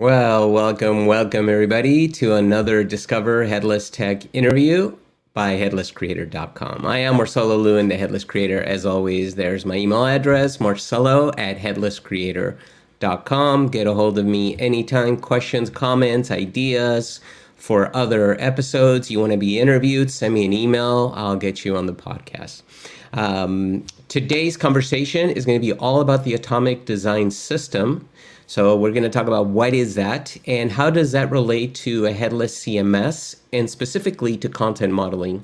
Well, welcome, welcome everybody to another Discover Headless Tech interview by headlesscreator.com. I am Marcelo Lewin, the Headless Creator. As always, there's my email address, marcelo at headlesscreator.com. Get a hold of me anytime, questions, comments, ideas for other episodes. You want to be interviewed, send me an email. I'll get you on the podcast. Um, today's conversation is going to be all about the atomic design system. So we're going to talk about what is that and how does that relate to a headless CMS and specifically to content modeling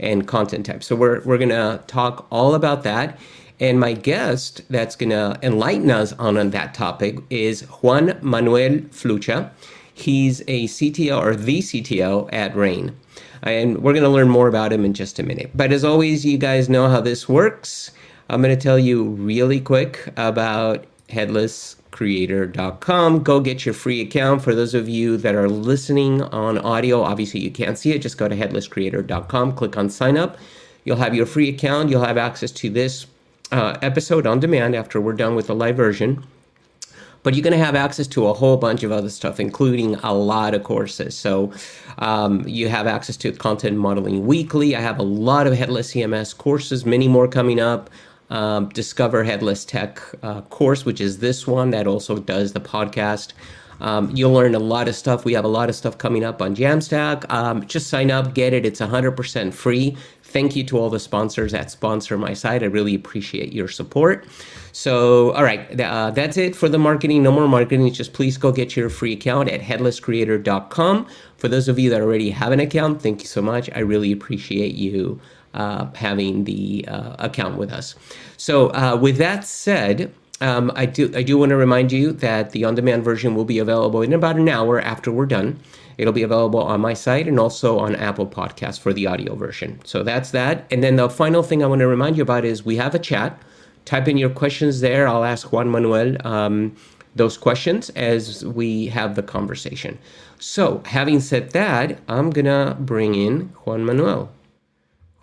and content types. So we're we're going to talk all about that. And my guest that's going to enlighten us on, on that topic is Juan Manuel Flucha. He's a CTO or the CTO at Rain. And we're going to learn more about him in just a minute. But as always, you guys know how this works. I'm going to tell you really quick about headlesscreator.com. Go get your free account. For those of you that are listening on audio, obviously you can't see it. Just go to headlesscreator.com, click on sign up. You'll have your free account. You'll have access to this uh, episode on demand after we're done with the live version. But you're going to have access to a whole bunch of other stuff, including a lot of courses. So um, you have access to Content Modeling Weekly. I have a lot of Headless CMS courses, many more coming up um, Discover Headless Tech uh, course, which is this one that also does the podcast. Um, you'll learn a lot of stuff. We have a lot of stuff coming up on Jamstack. Um, just sign up, get it. It's 100% free. Thank you to all the sponsors that sponsor my site. I really appreciate your support. So, all right, uh, that's it for the marketing. No more marketing. Just please go get your free account at headlesscreator.com. For those of you that already have an account, thank you so much. I really appreciate you having the uh, account with us. So, uh, with that said, um, I do I do want to remind you that the on-demand version will be available in about an hour after we're done. It'll be available on my site and also on Apple Podcasts for the audio version. So that's that. And then the final thing I want to remind you about is we have a chat. Type in your questions there. I'll ask Juan Manuel um, those questions as we have the conversation. So, having said that, I'm gonna bring in Juan Manuel.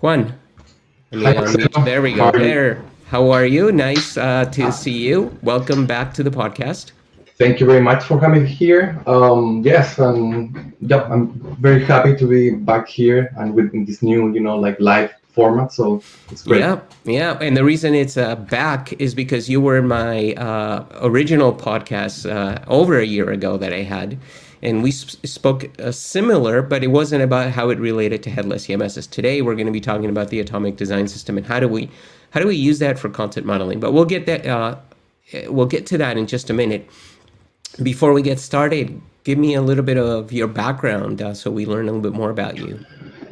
Juan. there we go. There. How are you? Nice uh, to see you. Welcome back to the podcast. Thank you very much for coming here. Um, yes, um, yeah, I'm very happy to be back here and with this new, you know, like live format. So it's great. Yeah, yeah. And the reason it's uh, back is because you were in my uh, original podcast uh, over a year ago that I had and we sp- spoke uh, similar, but it wasn't about how it related to headless CMSs. Today, we're going to be talking about the atomic design system and how do we how do we use that for content modeling. But we'll get that uh, we'll get to that in just a minute. Before we get started, give me a little bit of your background uh, so we learn a little bit more about you.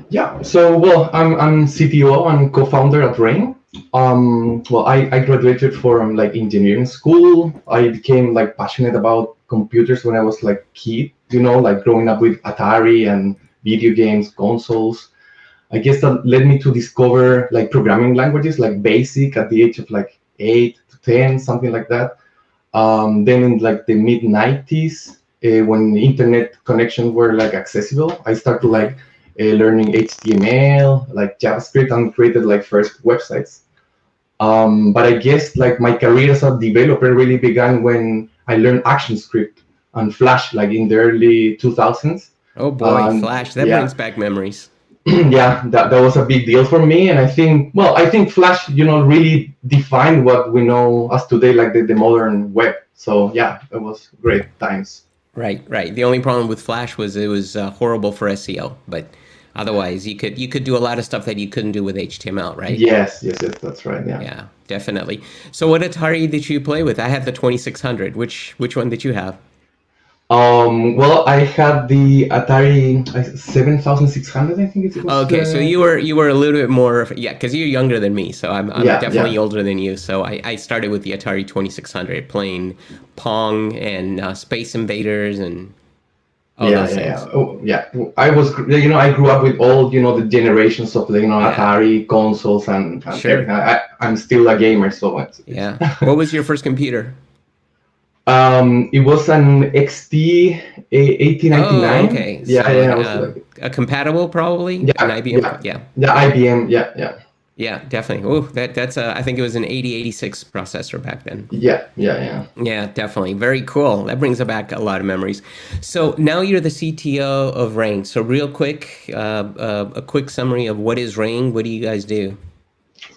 Yeah. So well, I'm I'm CTO and co-founder at Rain. Um, well, I, I graduated from like engineering school. I became like passionate about computers when I was like kid, you know, like growing up with Atari and video games, consoles. I guess that led me to discover like programming languages like BASIC at the age of like eight to ten, something like that. Um, then in like the mid '90s, uh, when internet connections were like accessible, I started like uh, learning HTML, like JavaScript, and created like first websites. Um, but I guess like my career as a developer really began when I learned ActionScript on Flash, like in the early 2000s. Oh boy, um, Flash! That yeah. brings back memories. yeah, that, that was a big deal for me, and I think, well, I think Flash, you know, really defined what we know as today, like the, the modern web. So yeah, it was great times. Right, right. The only problem with Flash was it was uh, horrible for SEO, but otherwise you could you could do a lot of stuff that you couldn't do with HTML, right? Yes, yes, yes, that's right. Yeah. Yeah definitely. So, what Atari did you play with? I had the 2600. Which which one did you have? Um, well, I had the Atari 7600, I think it was. Okay, uh, so you were you were a little bit more, yeah, because you're younger than me, so I'm, I'm yeah, definitely yeah. older than you. So I, I started with the Atari 2600, playing Pong and uh, Space Invaders and Oh, yeah, yeah, yeah. Oh, yeah. I was, you know, I grew up with all, you know, the generations of, you know, yeah. Atari consoles and, and sure. I, am still a gamer, so it's, yeah. what was your first computer? Um, it was an XT 1899. Oh, okay. Yeah, so, yeah. Uh, like, a compatible, probably. Yeah, an IBM. Yeah, yeah. yeah, IBM. Yeah, yeah. Yeah, definitely. Oh, that that's a, I think it was an 8086 processor back then. Yeah, yeah, yeah. Yeah, definitely. Very cool. That brings back a lot of memories. So now you're the CTO of Rain. So real quick, uh, uh, a quick summary of what is Rain. What do you guys do?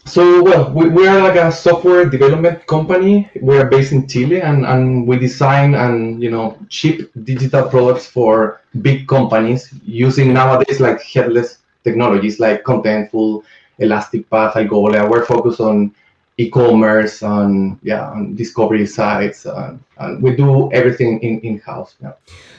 So, well, we, we are like a software development company. We are based in Chile, and, and we design and you know cheap digital products for big companies using nowadays like headless technologies like Contentful, Elastic Path, Algolia. We're focused on e-commerce, on yeah, on discovery sites, and, and we do everything in in house. Yeah.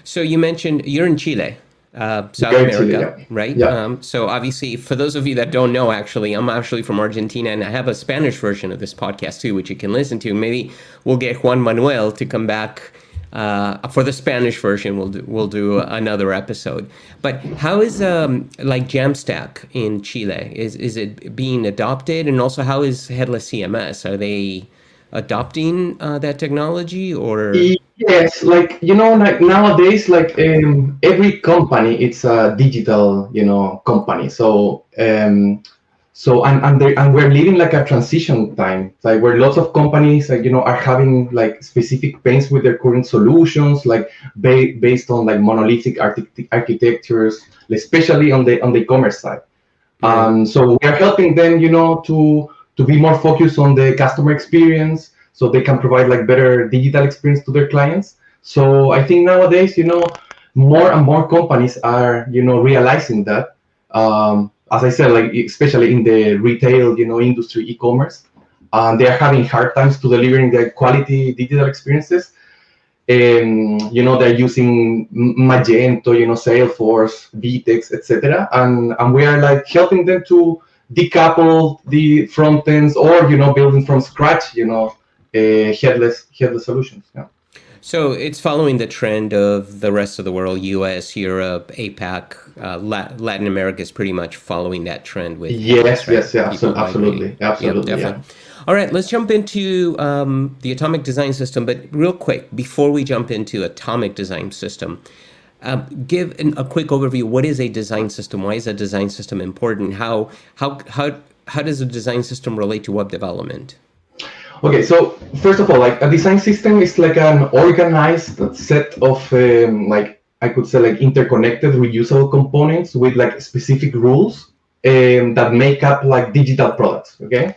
So you mentioned you're in Chile uh, South America, Chile, yeah. right? Yeah. Um, so obviously, for those of you that don't know, actually, I'm actually from Argentina, and I have a Spanish version of this podcast too, which you can listen to. Maybe we'll get Juan Manuel to come back. Uh, for the Spanish version, we'll do, we'll do another episode. But how is um, like Jamstack in Chile? Is is it being adopted, and also how is headless CMS? Are they adopting uh, that technology, or Yes, like you know, like nowadays, like um, every company, it's a digital, you know, company. So, um, so and and, they, and we're living like a transition time, like where lots of companies, like you know, are having like specific pains with their current solutions, like ba- based on like monolithic archi- architectures, especially on the on the e-commerce side. Um, so we are helping them, you know, to to be more focused on the customer experience, so they can provide like better digital experience to their clients. So I think nowadays, you know, more and more companies are, you know, realizing that. Um, as I said, like especially in the retail, you know, industry, e-commerce, um, they are having hard times to delivering the quality digital experiences. And you know they're using Magento, you know, Salesforce, VTEX, etc. And and we are like helping them to decouple the front ends or you know building from scratch, you know, uh, headless headless solutions. Yeah. So it's following the trend of the rest of the world, U.S., Europe, APAC, uh, Latin America is pretty much following that trend with Yes, yes, yeah, People abso- absolutely, absolutely, Yep, yeah. All right, let's jump into um, the atomic design system. But real quick, before we jump into atomic design system, um, give an, a quick overview. What is a design system? Why is a design system important? How how how how does a design system relate to web development? Okay, so first of all, like a design system is like an organized set of um, like I could say like interconnected reusable components with like specific rules um, that make up like digital products. Okay,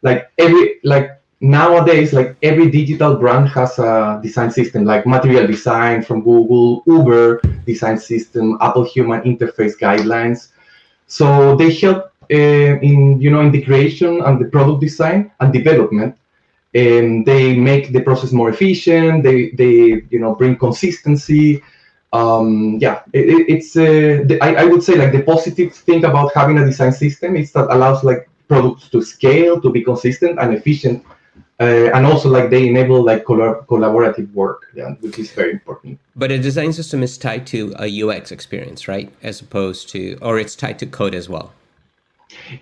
like every like nowadays like every digital brand has a design system like material design from Google, Uber design system, Apple Human Interface guidelines. So they help uh, in you know in the creation and the product design and development and they make the process more efficient they they you know bring consistency um yeah it, it- it's uh, the, I, I would say like the positive thing about having a design system is that allows like products to scale to be consistent and efficient uh, and also like they enable like collab- collaborative work yeah which is very important But a design system is tied to a UX experience, right? As opposed to, or it's tied to code as well.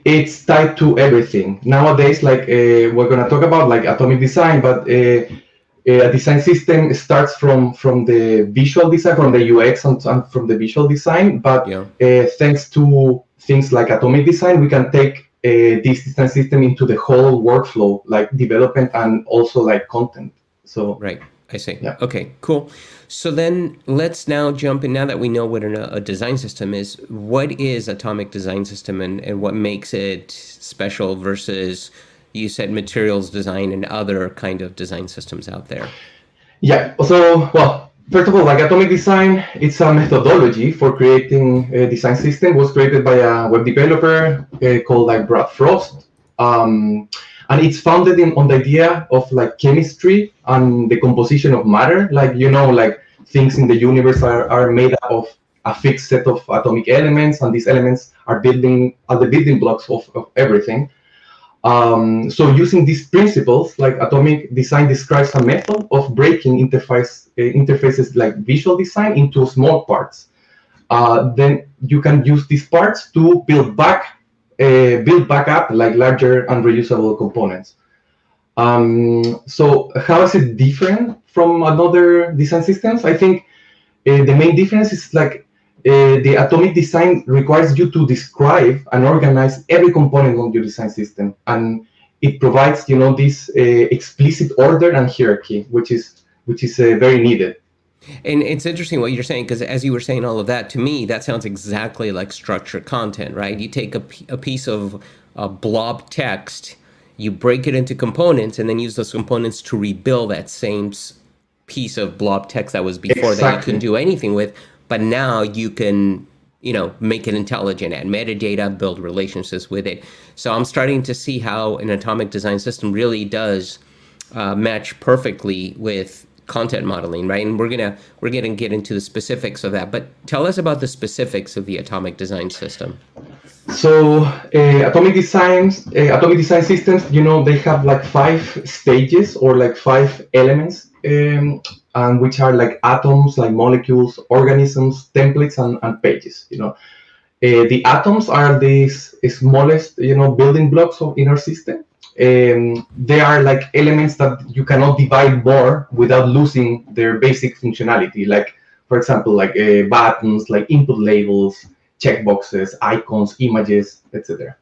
It's tied to everything nowadays like uh, we're going to talk about like atomic design but uh, a design system starts from from the visual design from the ux and, and from the visual design but Yeah. uh, thanks to things like atomic design we can take uh, this design system into the whole workflow like development and also like content so Right. I see. Yeah. Okay, cool. So then let's now jump in. Now that we know what an, a design system is, what is atomic design system and, and what makes it special versus you said materials design and other kind of design systems out there? Yeah. So, well, first of all, like atomic design, it's a methodology for creating a design system. It was created by a web developer uh, called like Brad Frost, um, and it's founded in, on the idea of like chemistry and the composition of matter. Like you know, like things in the universe are, are made up of a fixed set of atomic elements, and these elements are building are the building blocks of, of everything. Um, so using these principles, like atomic design describes a method of breaking interface uh, interfaces like visual design into small parts. Uh, then you can use these parts to build back, uh, build back up like larger and reusable components. Um, so how is it different from another design systems? I think uh, the main difference is like uh, the atomic design requires you to describe and organize every component on your design system, and it provides, you know, this uh, explicit order and hierarchy, which is which is uh, very needed. And it's interesting what you're saying because as you were saying all of that, to me, that sounds exactly like structured content, right? You take a, a piece of a blob text, you break it into components, and then use those components to rebuild that same piece of blob text that was before exactly. that you couldn't do anything with. But now you can, you know, make it intelligent, add metadata, build relationships with it. So I'm starting to see how an atomic design system really does uh, match perfectly with content modeling, right? And we're gonna we're gonna get into the specifics of that. But tell us about the specifics of the atomic design system. So uh, atomic designs, uh, atomic design systems, you know, they have like five stages or like five elements, um, and which are like atoms, like molecules, organisms, templates, and, and pages. You know, uh, the atoms are these smallest, you know, building blocks of inner system um, they are like elements that you cannot divide more without losing their basic functionality. Like, for example, like uh, buttons, like input labels, checkboxes, icons, images, etc.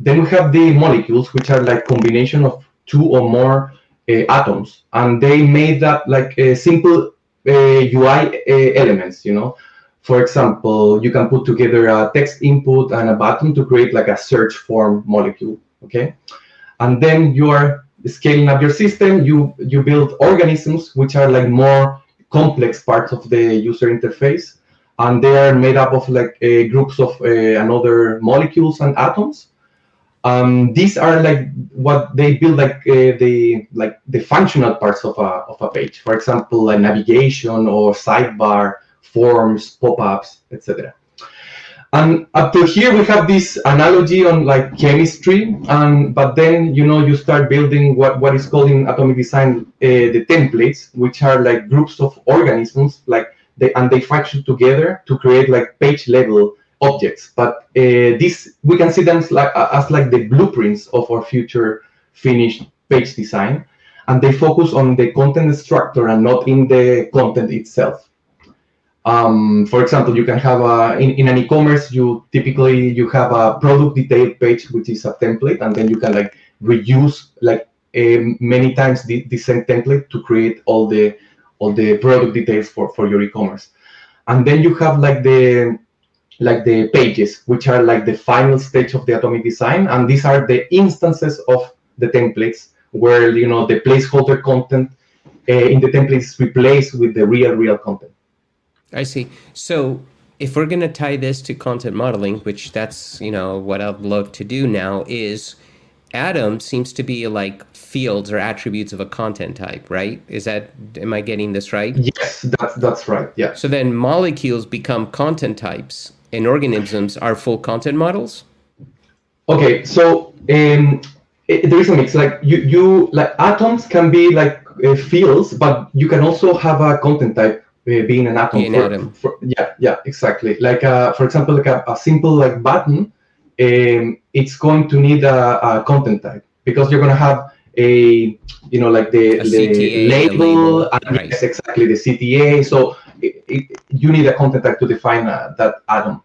Then we have the molecules, which are like combination of two or more uh, atoms, and they made that like a simple UI uh, uh, elements. You know, for example, you can put together a text input and a button to create like a search form molecule. Okay and then you are scaling up your system. You you build organisms which are like more complex parts of the user interface. And they are made up of like uh, groups of uh, another molecules and atoms. Um, these are like what they build like uh, the like the functional parts of a, of a page. For example like navigation or sidebar forms pop-ups etc and up to here we have this analogy on like chemistry, and but then you know you start building what what is called in atomic design uh, the templates, which are like groups of organisms, like they and they function together to create like page level objects. But uh, this we can see them as like as like the blueprints of our future finished page design, and they focus on the content structure and not in the content itself. Um, for example, you can have a in, in an e-commerce, you typically you have a product detail page, which is a template, and then you can like reuse like um, many times the, the same template to create all the all the product details for for your e-commerce. And then you have like the like the pages, which are like the final stage of the atomic design, and these are the instances of the templates where you know the placeholder content uh, in the template is replaced with the real real content. I see. So if we're going to tie this to content modeling, which that's, you know, what I'd love to do now is Atom seems to be like fields or attributes of a content type, right? Is that am I getting this right? Yes, that's that's right. Yeah. So then molecules become content types and organisms are full content models? Okay, so um, it, there is a mix. Like you, you like atoms can be like uh, fields, but you can also have a content type being an atom. Being for, atom. For, yeah, yeah, exactly. Like uh, for example, like a, a simple like button, um, it's going to need a, a, content type because you're going to have a you know like the, the CTA, label, label. and right. yes, exactly the CTA. So it, it, you need a content type to define uh, that atom.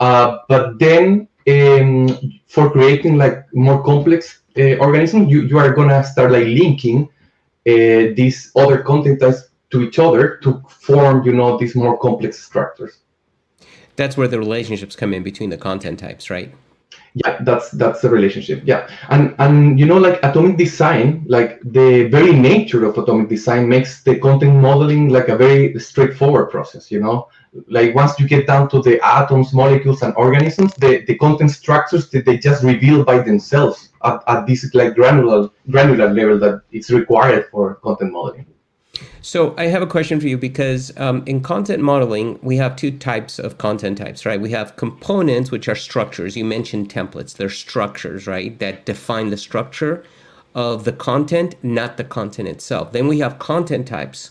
Uh, but then um, for creating like more complex uh, organisms, you, you are gonna start like linking uh, these other content types to each other to form, you know, these more complex structures. That's where the relationships come in between the content types, right? Yeah, that's that's the relationship. Yeah, and and you know, like atomic design, like the very nature of atomic design makes the content modeling like a very straightforward process. You know, like once you get down to the atoms, molecules, and organisms, the, the content structures that they just reveal by themselves at, at this like granular granular level that is required for content modeling. So I have a question for you because um, in content modeling, we have two types of content types, right? We have components, which are structures. You mentioned templates. They're structures, right, that define the structure of the content, not the content itself. Then we have content types,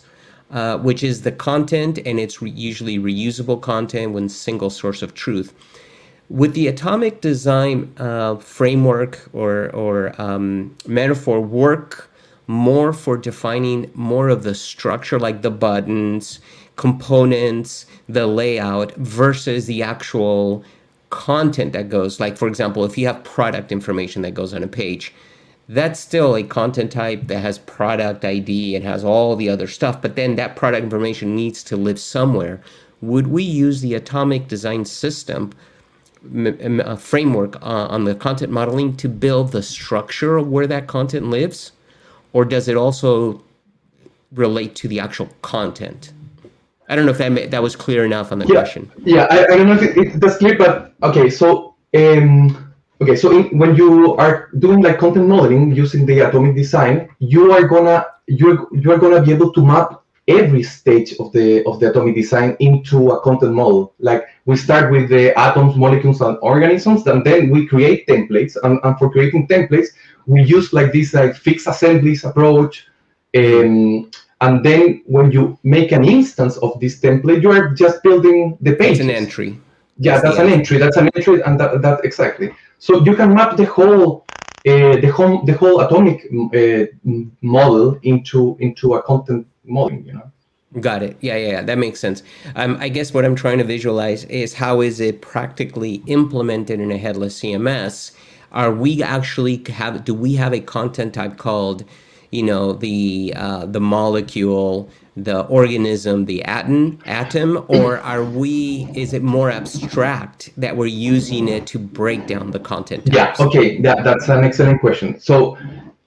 uh, which is the content, and it's re- usually reusable content with single source of truth. With the atomic design uh, framework or, or um, metaphor work more for defining more of the structure, like the buttons, components, the layout versus the actual content that goes. Like, for example, if you have product information that goes on a page, that's still a content type that has product ID, and has all the other stuff, but then that product information needs to live somewhere. Would we use the atomic design system m- framework uh, on the content modeling to build the structure of where that content lives? Or does it also relate to the actual content? I don't know if that that was clear enough on the yeah, question. Yeah, I, I don't know if it, it, that's clear, but okay. So, um, okay, so in, when you are doing like content modeling using the atomic design, you are gonna you're you're gonna be able to map every stage of the of the atomic design into a content model. Like we start with the atoms, molecules, and organisms, and then we create templates. And, and for creating templates, we use like this like fixed assemblies approach. Um, and then when you make an instance of this template, you are just building the page. It's an entry. Yeah, that's, that's an entry. That's an entry, and that, that exactly. So you can map the whole uh, the whole the whole atomic uh, model into into a content model. You know. Got it. Yeah, yeah, yeah. That makes sense. Um, I guess what I'm trying to visualize is how is it practically implemented in a headless CMS? Are we actually have? Do we have a content type called you know the uh, the molecule the organism the atom atom or are we is it more abstract that we're using it to break down the content types? yeah okay that, that's an excellent question so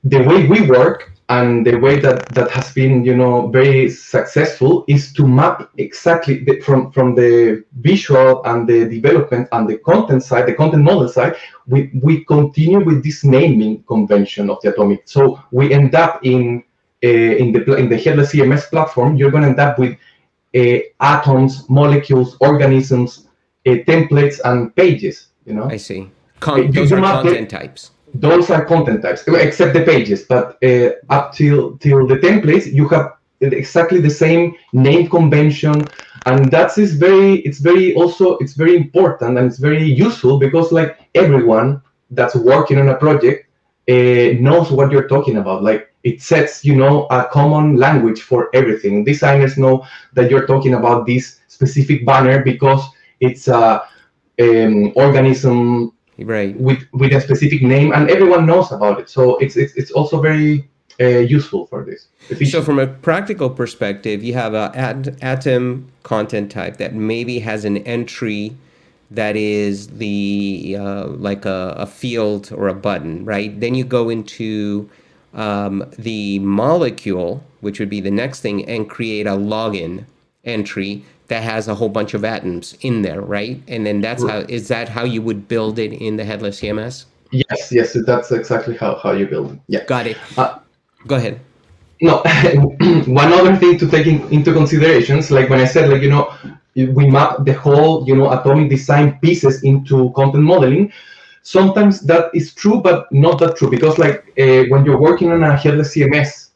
the way we work and the way that that has been you know very successful is to map exactly the, from from the visual and the development and the content side the content model side we we continue with this naming convention of the atomic. So we end up in uh, in the in the headless cms platform you're going to end up with uh, atoms molecules organisms uh, templates and pages you know? I see. Con- those are content types. those are content types except the pages but uh, up till till the templates you have exactly the same name convention. And that's is very it's very also it's very important and it's very useful because like everyone that's working on a project uh, knows what you're talking about. Like it sets you know a common language for everything. Designers know that you're talking about this specific banner because it's a um, organism right. with with a specific name and everyone knows about it. So it's it's, it's also very uh, useful for this Efficient. so from a practical perspective you have a at, atom content type that maybe has an entry that is the uh, like a, a, field or a button right then you go into um, the molecule which would be the next thing and create a login entry that has a whole bunch of atoms in there, right? And then that's right. how is that how you would build it in the headless CMS? Yes, yes, that's exactly how, how you build it. Yeah. Got it. Uh, Go ahead. No, one other thing to take in, into considerations, like when I said, like you know, we map the whole you know atomic design pieces into content modeling. Sometimes that is true, but not that true because like uh, when you're working on a headless CMS,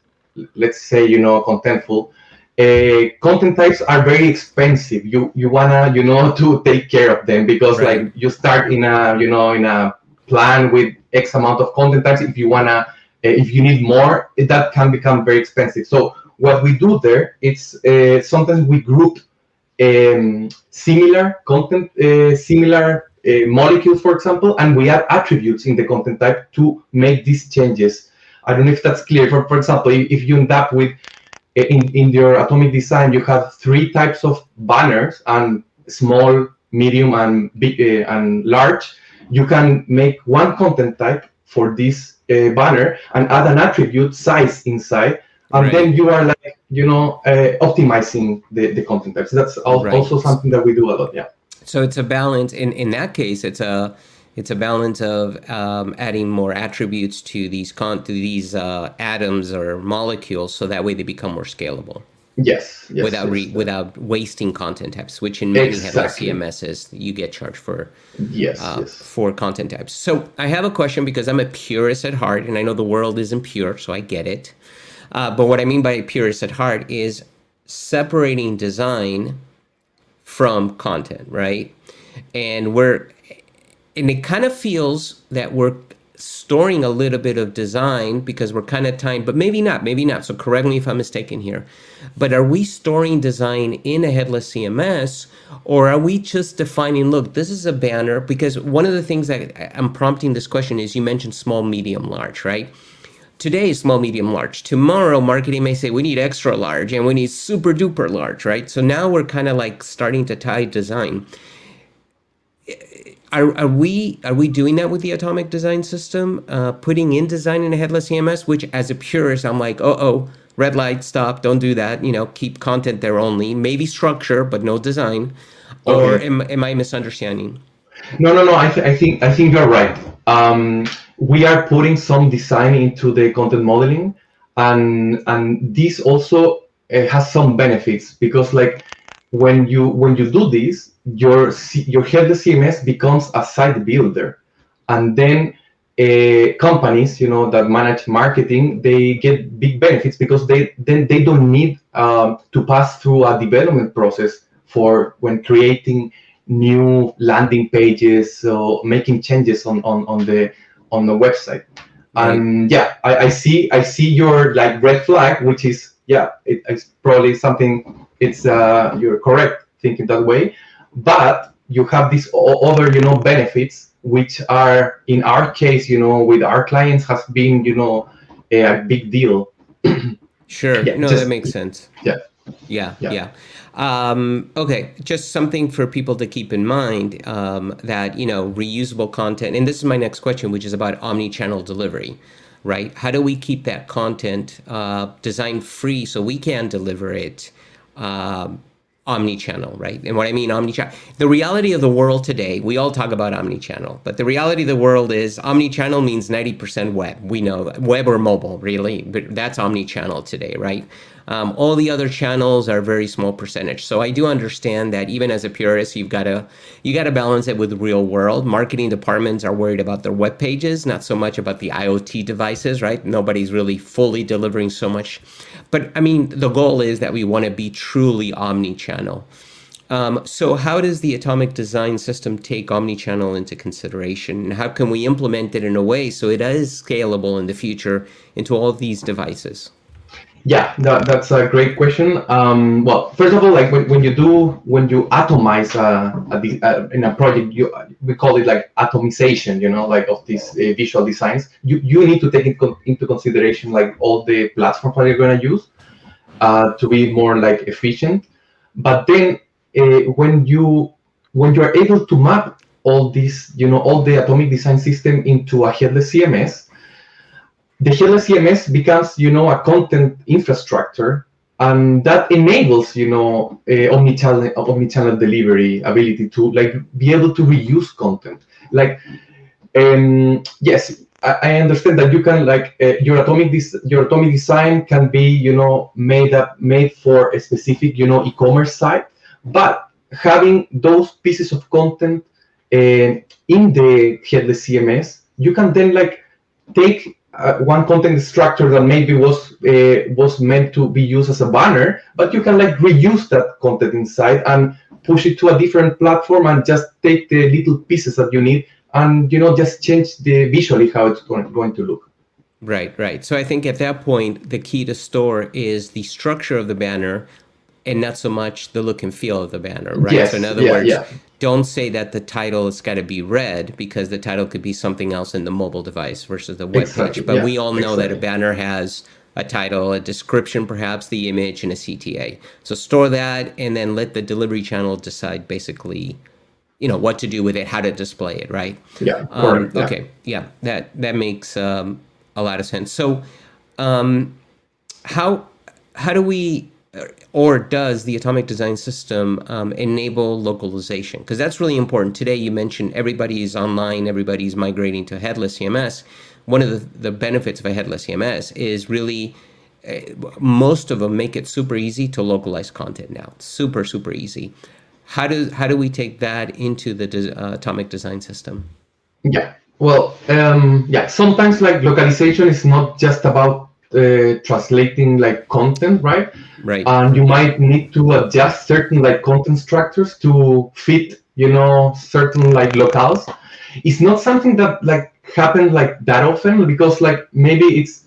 let's say you know Contentful, uh, content types are very expensive. You you wanna you know to take care of them because right. like you start in a you know in a plan with X amount of content types. If you wanna if you need more, that can become very expensive. So what we do there, it's uh, sometimes we group um, similar content, uh, similar uh, molecules, for example, and we add attributes in the content type to make these changes. I don't know if that's clear. For, for example, if, you end up with in, in your atomic design, you have three types of banners and small, medium, and big uh, and large. You can make one content type for this uh, banner and add an attribute size inside, and right. then you are like you know uh, optimizing the, the content types. That's al- right. also something that we do a lot. Yeah. So it's a balance. In in that case, it's a it's a balance of um, adding more attributes to these con- to these uh, atoms or molecules, so that way they become more scalable. Yes, yes without yes, re- yes. without wasting content types, which in many exactly. CMSs you get charged for. Yes, uh, yes, for content types. So I have a question because I'm a purist at heart, and I know the world isn't pure, so I get it. Uh, but what I mean by purist at heart is separating design from content, right? And we're and it kind of feels that we're storing a little bit of design because we're kind of tying, but maybe not, maybe not. So correct me if I'm mistaken here. But are we storing design in a headless CMS or are we just defining, look, this is a banner? Because one of the things that I'm prompting this question is you mentioned small, medium, large, right? Today, is small, medium, large. Tomorrow, marketing may say we need extra large and we need super duper large, right? So now we're kind of like starting to tie design are, are we are we doing that with the atomic design system? Uh, putting in design in a headless cms which as a purist i'm like oh oh red light stop don't do that you know keep content there only. Maybe structure but no design. Or am, am i misunderstanding? No no no i, th- I think i think you're right. Um, we are putting some design into the content modeling and and this also uh, has some benefits because like when you when you do this your your headless CMS becomes a site builder, and then uh, companies, you know, that manage marketing, they get big benefits because they then they don't need um, to pass through a development process for when creating new landing pages or making changes on on, on the on the website. Right. And yeah, I, I see I see your like red flag, which is yeah, it, it's probably something. It's uh, you're correct thinking that way but you have these other you know benefits which are in our case you know with our clients has been you know a, big deal. Sure. Yeah, no just, that makes sense. Yeah. Yeah yeah, yeah. Um, okay just something for people to keep in mind um, that you know reusable content and this is my next question which is about omni-channel delivery right? How do we keep that content uh, design free so we can deliver it um, omni-channel, right? And what I mean omni-channel, the reality of the world today, we all talk about omni-channel, but the reality of the world is omni-channel means 90% web. We know web or mobile, really, but that's omni-channel today, right? Um, all the other channels are very small percentage. So I do understand that even as a purist, you've got to you got to balance it with real world. Marketing departments are worried about their web pages, not so much about the IoT devices, right? Nobody's really fully delivering so much but I mean, the goal is that we want to be truly omni-channel. Um, so, how does the atomic design system take omni-channel into consideration, and how can we implement it in a way so it is scalable in the future into all these devices? Yeah, that, that's a great question. Um, well, first of all, like when, when you do when you atomize a, a, a, in a project, you we call it like atomization. You know, like of these uh, visual designs. You you need to take it con- into consideration like all the platforms that you're gonna use uh, to be more like efficient. But then uh, when you when you are able to map all these, you know, all the atomic design system into a headless CMS, the headless CMS becomes, you know, a content infrastructure, and that enables, you know, omnichannel omnichannel delivery ability to like be able to reuse content. Like, um, yes, I, I understand that you can like uh, your atomic your atomic design can be, you know, made up made for a specific, you know, e-commerce site, but having those pieces of content uh, in the headless CMS, you can then like take uh, one content structure that maybe was uh, was meant to be used as a banner, but you can like reuse that content inside and push it to a different platform and just take the little pieces that you need and you know just change the visually how it's going, to look. Right, right. So I think at that point the key to store is the structure of the banner and not so much the look and feel of the banner, right? Yes, so in other yeah, words, yeah don't say that the title has got to be red because the title could be something else in the mobile device versus the web exactly, page. But yeah, we all know exactly. that a banner has a title, a description, perhaps the image, and a CTA. So store that and then let the delivery channel decide basically, you know, what to do with it, how to display it, right? Yeah. Um, yeah. Okay. Yeah. That that makes um, a lot of sense. So, um, how how do we or does the atomic design system um, enable localization? Because that's really important. Today, you mentioned everybody's online, everybody's migrating to headless CMS. One of the, the benefits of a headless CMS is really uh, most of them make it super easy to localize content now. Super, super easy. How do how do we take that into the de- uh, atomic design system? Yeah. Well, um, yeah. Sometimes like localization is not just about uh, translating like content, right? Right. And you might need to adjust certain like content structures to fit, you know, certain like locales. It's not something that like happen like that often because like maybe it's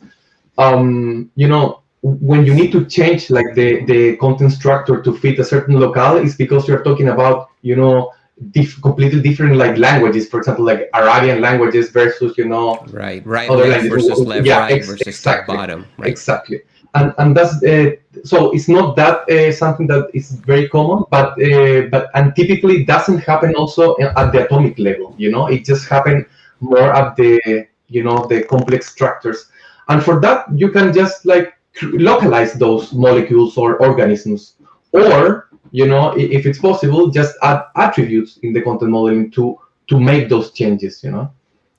um you know when you need to change like the the content structure to fit a certain locale it's because you're talking about you know diff- completely different like languages. For example like arabian languages versus you know right right other left languages. versus left Yeah, right ex- versus exactly. bottom right. exactly. And and that's uh, so it's not that uh, something that is very common but uh, but and typically doesn't happen also at the atomic level you know? It just happen more at the you know the complex structures. And for that you can just like localize those molecules or organisms. Or you know if it's possible just add attributes in the content modeling to to make those changes you know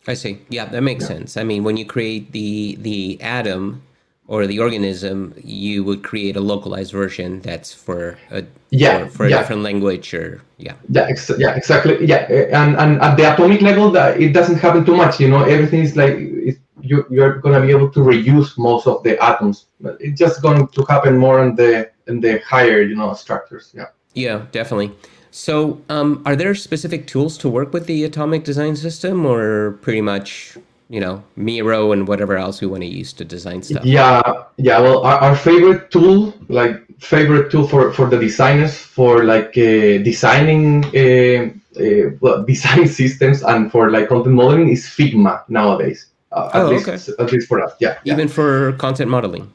I see. Yeah, that makes sense. I mean, when you create the the atom or the organism, you would create a localized version that's for a Yeah, for, for a yeah. different language or yeah. Yeah, ex- yeah, exactly. Yeah, and and at the atomic level, that it doesn't happen too much. You know, everything is like it, you you're gonna be able to reuse most of the atoms. But it's just going to happen more in the in the higher you know structures. Yeah. Yeah, definitely. So, um, are there specific tools to work with the atomic design system, or pretty much, you know, Miro and whatever else we want to use to design stuff? Yeah, yeah. Well, our, our favorite tool, like favorite tool for for the designers for like uh, designing uh, uh, well, design systems and for like content modeling is Figma nowadays. Uh, at Oh, least okay. at least for us. Yeah. yeah. Even for content modeling.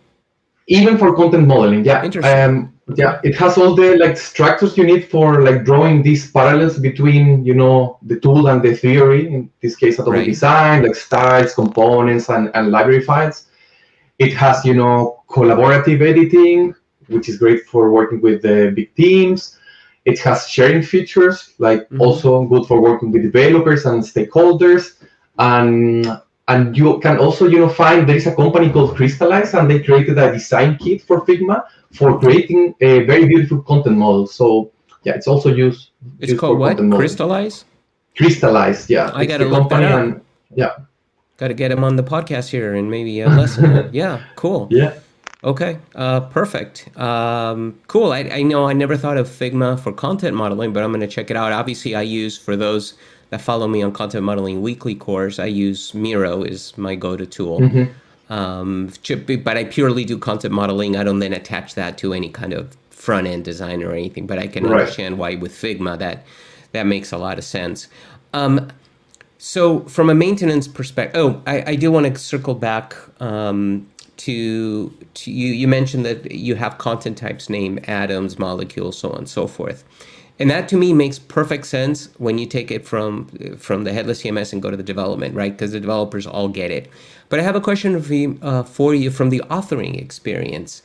even for content modeling yeah Interesting. um yeah it has all the like structures you need for like drawing these parallels between you know the tool and the theory in this case atomic Right. design like styles components and, and library files it has you know collaborative editing which is great for working with the big teams it has sharing features like Mhm. also good for working with developers and stakeholders and and you can also you know find there is a company called Crystallize and they created a design kit for Figma for creating a very beautiful content model so yeah it's also used It's used called what? Crystallize. Crystallize yeah I it's gotta look that company up. and yeah Got to get him on the podcast here and maybe a lesson. yeah, cool. yeah Okay, uh, perfect. Um, cool. I, I know I never thought of Figma for content modeling, but I'm going to check it out. Obviously, I use for those that follow me on Content Modeling Weekly course. I use Miro is my go-to tool. Mhm. Um, but I purely do content modeling. I don't then attach that to any kind of front end design or anything. But I can Right. understand why with Figma that that makes a lot of sense. Um, so, from a maintenance perspective, oh, I, I do want to circle back um, to to you. You mentioned that you have content types name, atoms, molecules, so on and so forth, and that to me makes perfect sense when you take it from from the headless CMS and go to the development, right? Because the developers all get it. But I have a question for you, uh, for you from the authoring experience.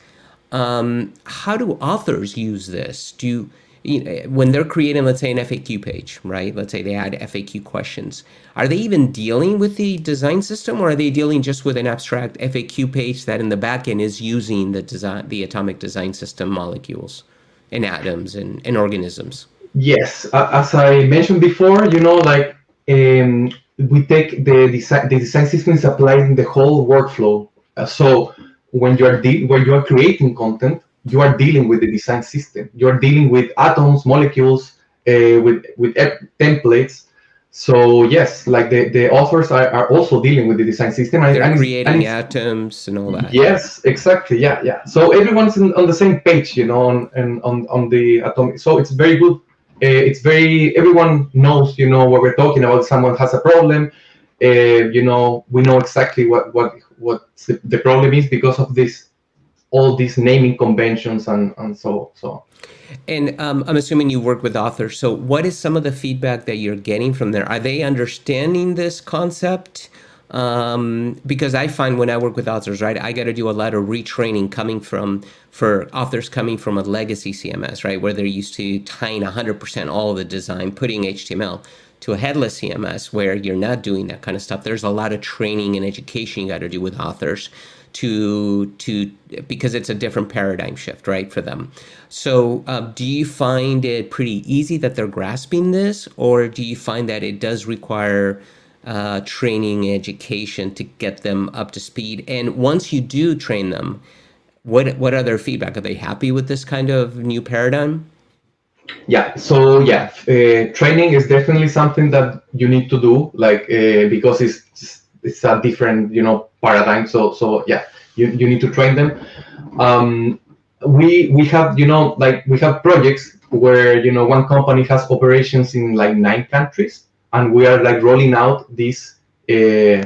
Um, how do authors use this? Do you, you know, when they're creating, let's say, an FAQ page, right? Let's say they add FAQ questions. Are they even dealing with the design system, or are they dealing just with an abstract FAQ page that in the backend is using the design, the atomic design system molecules, and atoms and, and organisms? Yes, as I mentioned before, you know, like um, we take the design, the design system is applied in the whole workflow. Uh, so when you are de- when you are creating content, you are dealing with the design system. You are dealing with atoms, molecules, uh, with with templates. So yes, like the, the authors are, are also dealing with the design system. And, They're and creating and atoms and all that. Yes, exactly. Yeah, yeah. So everyone's in, on the same page, you know, on and on, on the atomic. So it's very good. Uh, it's very everyone knows, you know, what we're talking about. Someone has a problem. Uh, you know, we know exactly what what what the, the problem is because of this, all these naming conventions and and so so. And um, I'm assuming you work with authors. So, what is some of the feedback that you're getting from there? Are they understanding this concept? Um, because I find when I work with authors, right, I got to do a lot of retraining coming from for authors coming from a legacy CMS, right, where they're used to tying 100% all of the design, putting HTML to a headless CMS where you're not doing that kind of stuff. There's a lot of training and education you got to do with authors to to because it's a different paradigm shift right for them. So um, do you find it pretty easy that they're grasping this or do you find that it does require uh, training education to get them up to speed? And once you do train them what what are their feedback? Are they happy with this kind of new paradigm? Yeah so yeah uh, training is definitely something that you need to do like uh, because it's it's a different you know paradigm. So so yeah you, you need to train them. Um, we we have you know like we have projects where you know one company has operations in like nine countries and we are like rolling out this uh,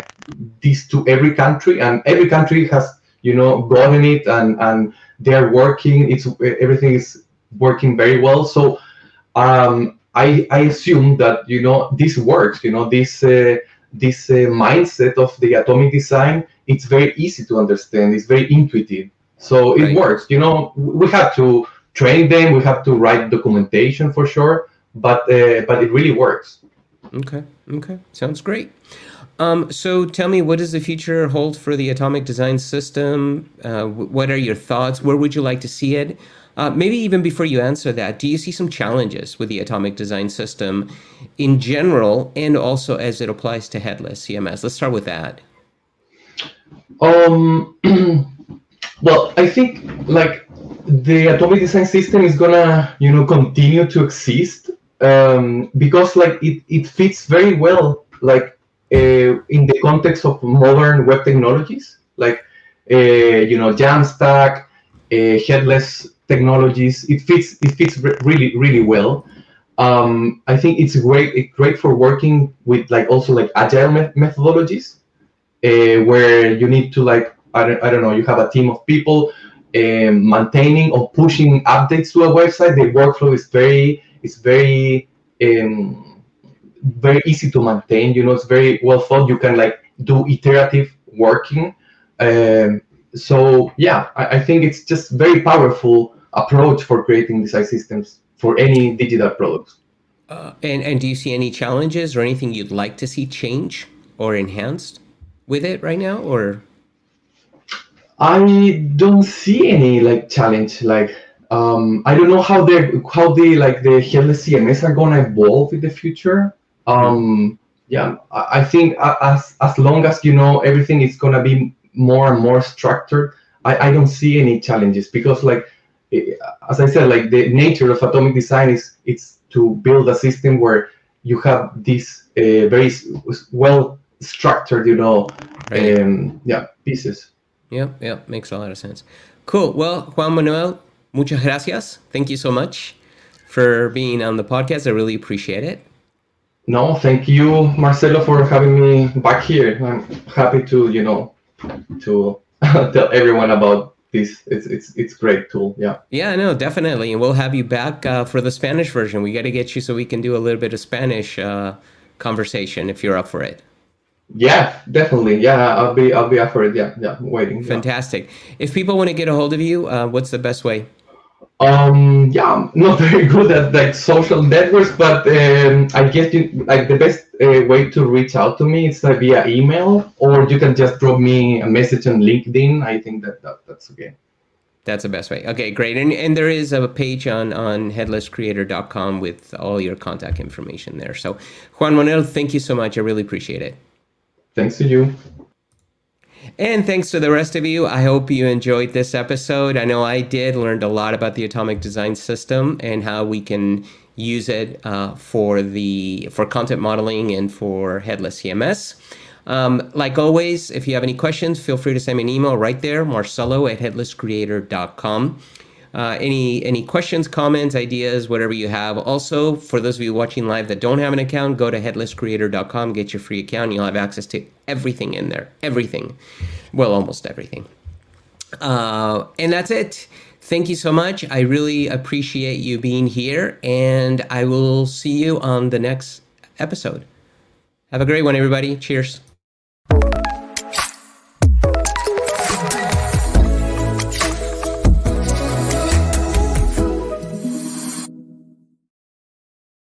this to every country and every country has you know gotten it and and they're working. It's everything is working very well. So um, I, I assume that you know this works you know this uh, this uh, mindset of the atomic design it's very easy to understand it's very intuitive. So it right. works you know we have to train them we have to write documentation for sure but uh, but it really works. Okay okay sounds great. Um, so tell me what does the future hold for the atomic design system? Uh, what are your thoughts? Where would you like to see it uh, maybe even before you answer that, do you see some challenges with the atomic design system in general and also as it applies to headless CMS? Let's start with that. Um, well, I think like the atomic design system is gonna, you know, continue to exist um, because like it, it fits very well like uh, in the context of modern web technologies, like uh, you know, Jamstack, uh, headless technologies. It fits it fits really really well. Um, I think it's great great for working with like also like agile me- methodologies uh, where you need to like I don't, I don't know you have a team of people um, maintaining or pushing updates to a website. The workflow is very it's very um, very easy to maintain. You know, it's very well thought. You can like do iterative working. Um, so yeah, I, I, think it's just very powerful approach for creating design systems for any digital products. Uh, and and do you see any challenges or anything you'd like to see change or enhanced with it right now, or? I don't see any like challenge. Like um, I don't know how they how the like the headless CMS are gonna evolve in the future. Um, yeah, I, I think as as long as you know everything is gonna be more and more structured, I, I don't see any challenges because like as I said, like the nature of atomic design is it's to build a system where you have these uh, very well structured, you know, right. um, yeah, pieces. Yeah, yeah, makes a lot of sense. Cool. Well, Juan Manuel, muchas gracias. Thank you so much for being on the podcast. I really appreciate it. No, thank you, Marcelo, for having me back here. I'm happy to, you know, to tell everyone about this it's it's it's great tool yeah. Yeah no definitely. And we'll have you back uh, for the spanish version. We got to get you so we can do a little bit of spanish uh, conversation if you're up for it. Yeah definitely. Yeah i'll be i'll be up for it. Yeah yeah waiting fantastic. Yeah. if people want to get a hold of you uh, what's the best way? Um yeah i'm not very good at like social networks but um, i guess you like the best uh, way to reach out to me is uh, via email or you can just drop me a message on linkedin. I think that, that that's okay. That's the best way. Okay great. And, and there is a page on on headlesscreator.com with all your contact information there. So juan manuel thank you so much. I really appreciate it. Thanks to you. And thanks to the rest of you. I hope you enjoyed this episode. I know I did, learned a lot about the atomic design system and how we can use it uh, for the for content modeling and for headless CMS. Um, like always, if you have any questions, feel free to send me an email right there, marcelo at headlesscreator.com. Uh, any any questions, comments, ideas, whatever you have. Also, for those of you watching live that don't have an account, go to headlesscreator.com, get your free account. You'll have access to everything in there. Everything. Well, almost everything. Uh, and that's it. Thank you so much. I really appreciate you being here, and I will see you on the next episode. Have a great one, everybody. Cheers.